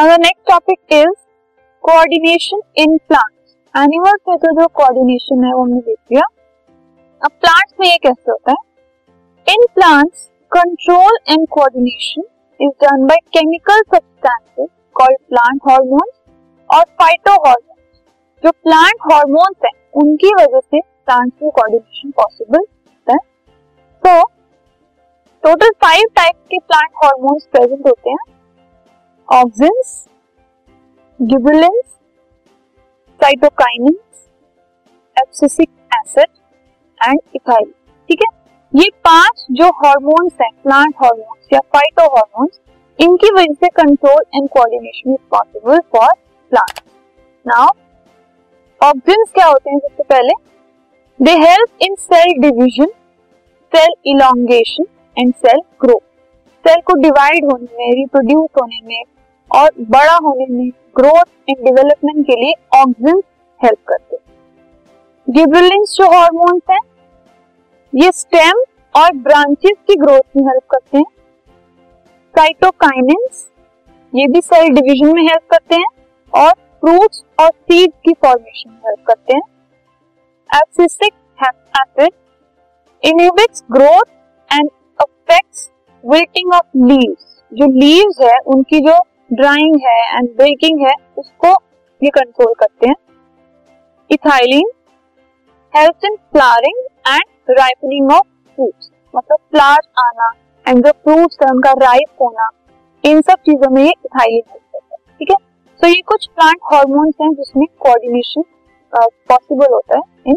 Next topic is coordination in plants animals में तो जो कोऑर्डिनेशन है, वो हमने देख लिया अब प्लांट्स में ये कैसे होता है? In plants control and coordination is done by chemical substances called plant hormones और फाइटो हार्मोन्स जो प्लांट हार्मोन्स हैं, उनकी वजह से प्लांट्स में कोऑर्डिनेशन पॉसिबल होता है। तो टोटल फाइव टाइप के प्लांट हार्मोन्स प्रेजेंट होते हैं। Auxins gibberellins cytokinins abscisic acid and ethyl ठीक है? ये पाँच जो हॉर्मोन्स हैं प्लांट हॉर्मोन्स या फाइटो हॉर्मोन्स इनकी वजह से control and coordination is possible for plant now auxins क्या होते हैं सबसे पहले? They help in cell division cell elongation and cell growth cell को डिवाइड होने में रिप्रोड्यूस होने में और बड़ा होने में ग्रोथ एंड डेवलपमेंट के लिए ऑक्सिन हेल्प करते हैं। जो हॉर्मोन्स हैं, ये स्टेम और ब्रांचेस की ग्रोथ में हेल्प करते हैं। साइटोकाइनेंस ये भी सेल डिवीज़न में हेल्प करते हैं और फ्रूट्स और सीड की फॉर्मेशन में हेल्प करते हैं। Abscisic acid inhibits growth and affects wilting of leaves जो लीव्स है, उनकी जो ड्राइंग है एंड ब्रेकिंग है, उसको ये कंट्रोल करते हैं। Ethylene help in flowering and ripening of fruits मतलब फ्लावर आना एंड जो फ्रूट्स है, उनका राइप होना, इन सब चीज़ों में ये इथाइलिन हेल्प करता है। ठीक है? सो ये कुछ प्लांट हॉर्मोन्स हैं जिसमें कोऑर्डिनेशन पॉसिबल होता है in